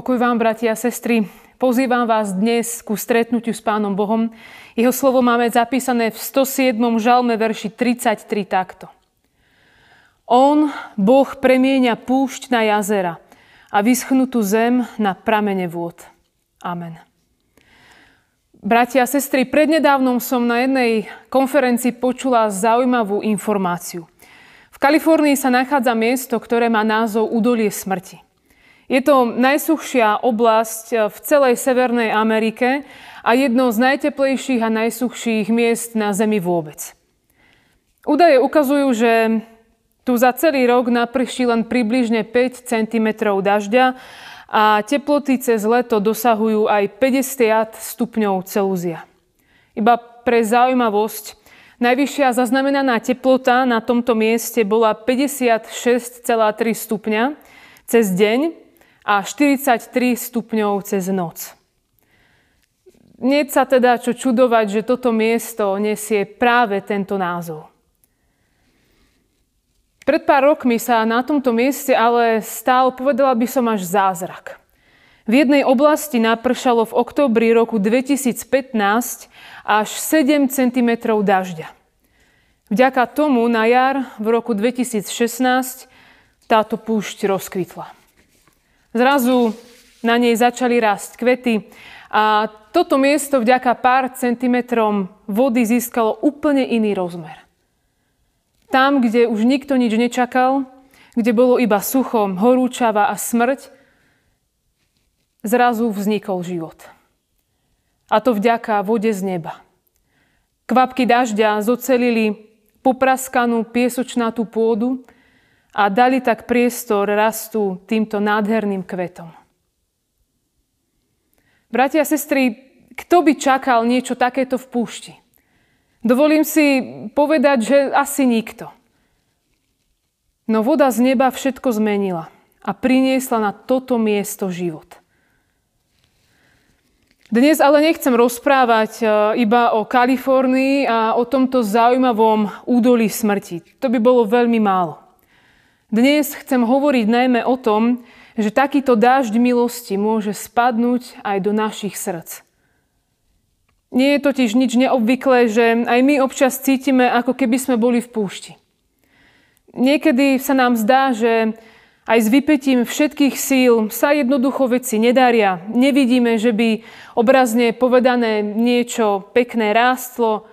Pokoj vám, bratia a sestry. Pozývam vás dnes ku stretnutiu s Pánom Bohom. Jeho slovo máme zapísané v 107. žalme verši 33 takto. On, Boh, premieňa púšť na jazera a vyschnutú zem na pramene vôd. Amen. Bratia a sestry, prednedávnom som na jednej konferencii počula zaujímavú informáciu. V Kalifornii sa nachádza miesto, ktoré má názov Udolie smrti. Je to najsuchšia oblasť eh, v celej Severnej Amerike a jedno z najteplejších a najsuchších miest na Zemi vôbec. Údaje ukazujú, že tu za celý rok naprší len približne 5 cm dažďa a teploty cez leto dosahujú aj 50 stupňov Celúzia. Iba pre zaujímavosť, najvyššia zaznamenaná teplota na tomto mieste bola 56,3 stupňa cez deň a 43 stupňov cez noc. Nie sa teda čo čudovať, že toto miesto nesie práve tento názov. Pred pár rokmi sa na tomto mieste ale stál, povedala by som, až zázrak. V jednej oblasti napršalo v októbri roku 2015 až 7 cm dažďa. Vďaka tomu na jar v roku 2016 táto púšť rozkvitla. Zrazu na nej začali rásť kvety a toto miesto vďaka pár centimetrom vody získalo úplne iný rozmer. Tam, kde už nikto nič nečakal, kde bolo iba sucho, horúčava a smrť, zrazu vznikol život. A to vďaka vode z neba. Kvapky dažďa zocelili popraskanú piesočnatú pôdu a dali tak priestor rastu týmto nádherným kvetom. Bratia a sestry, kto by čakal niečo takéto v púšti? Dovolím si povedať, že asi nikto. No voda z neba všetko zmenila a priniesla na toto miesto život. Dnes ale nechcem rozprávať e, iba o Kalifornii a o tomto zaujímavom údolí smrti. To by bolo veľmi málo. Dnes chcem hovoriť najmä o tom, že takýto dážď milosti môže spadnúť aj do našich srdc. Nie je totiž nič neobvyklé, že aj my občas cítime, ako keby sme boli v púšti. Niekedy sa nám zdá, že aj s vypetím všetkých síl sa jednoducho veci nedaria. Nevidíme, že by obrazne povedané niečo pekné rástlo,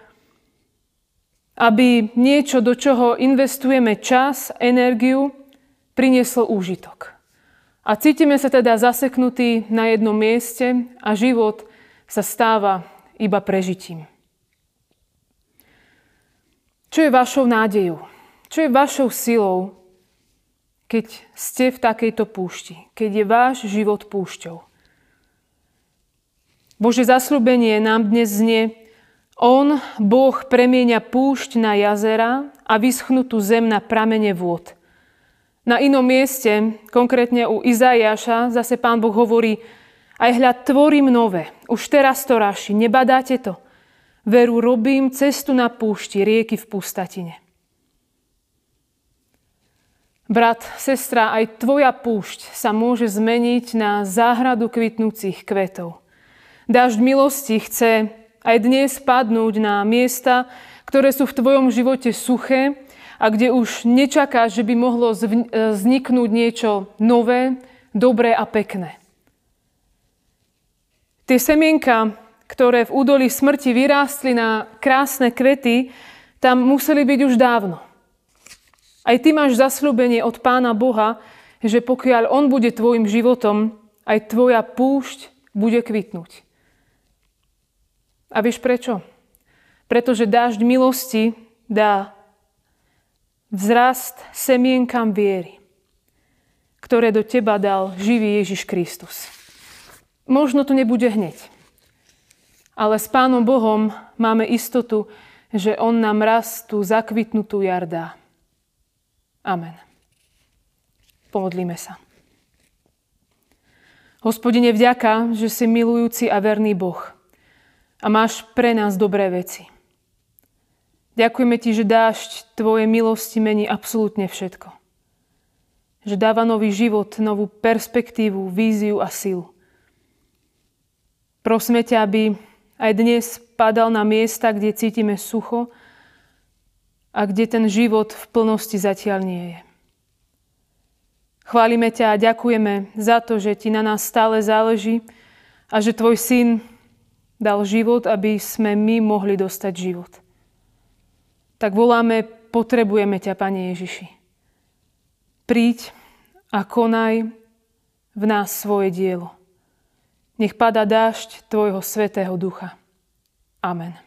aby niečo, do čoho investujeme čas, energiu, prinieslo úžitok. A cítime sa teda zaseknutí na jednom mieste a život sa stáva iba prežitím. Čo je vašou nádejou? Čo je vašou silou, keď ste v takejto púšti? Keď je váš život púšťou? Bože zasľubenie nám dnes znie, on, Boh, premieňa púšť na jazera a vyschnutú zem na pramene vôd. Na inom mieste, konkrétne u Izajaša, zase pán Boh hovorí, aj hľad tvorím nové, už teraz to raši, nebadáte to. Veru robím cestu na púšti, rieky v pustatine. Brat, sestra, aj tvoja púšť sa môže zmeniť na záhradu kvitnúcich kvetov. Dážď milosti chce aj dnes padnúť na miesta, ktoré sú v tvojom živote suché a kde už nečakáš, že by mohlo vzniknúť niečo nové, dobré a pekné. Tie semienka, ktoré v údolí smrti vyrástli na krásne kvety, tam museli byť už dávno. Aj ty máš zasľúbenie od Pána Boha, že pokiaľ On bude tvojim životom, aj tvoja púšť bude kvitnúť. A vieš prečo? Pretože dážď milosti dá vzrast semienkam viery, ktoré do teba dal živý Ježiš Kristus. Možno to nebude hneď, ale s Pánom Bohom máme istotu, že On nám raz tú zakvitnutú jar. Amen. Pomodlíme sa. Hospodine, vďaka, že si milujúci a verný Boh – a máš pre nás dobré veci. Ďakujeme ti, že dášť tvoje milosti mení absolútne všetko. že dáva nový život, novú perspektívu, víziu a silu. Prosíme ťa, aby aj dnes padal na miesta, kde cítime sucho a kde ten život v plnosti zatiaľ nie je. Chválime ťa a ďakujeme za to, že ti na nás stále záleží a že tvoj syn dal život, aby sme my mohli dostať život. Tak voláme, potrebujeme ťa, Pane Ježiši. Príď a konaj v nás svoje dielo. Nech pada dážď Tvojho Svetého Ducha. Amen.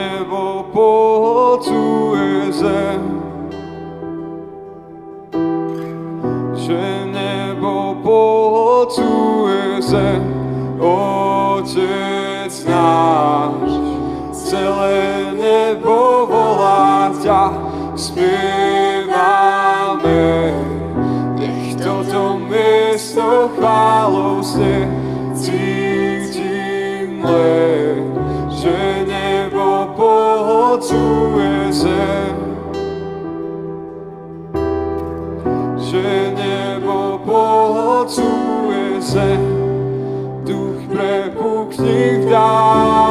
nebo volá ťa, spievame so chválou se cítím len, že nebo pohlcuje zem. Že nebo pohlcuje zem, duch prepukni v dáš.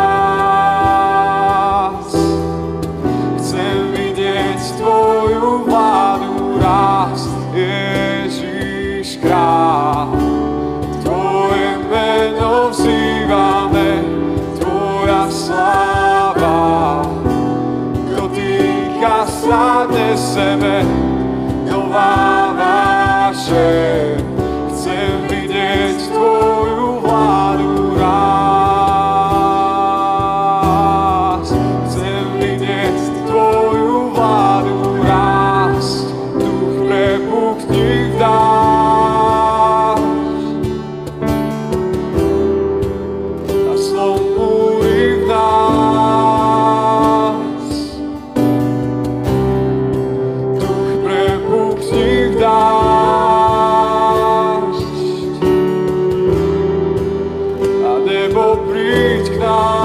dlatego, że kocha się. Chcę sobre.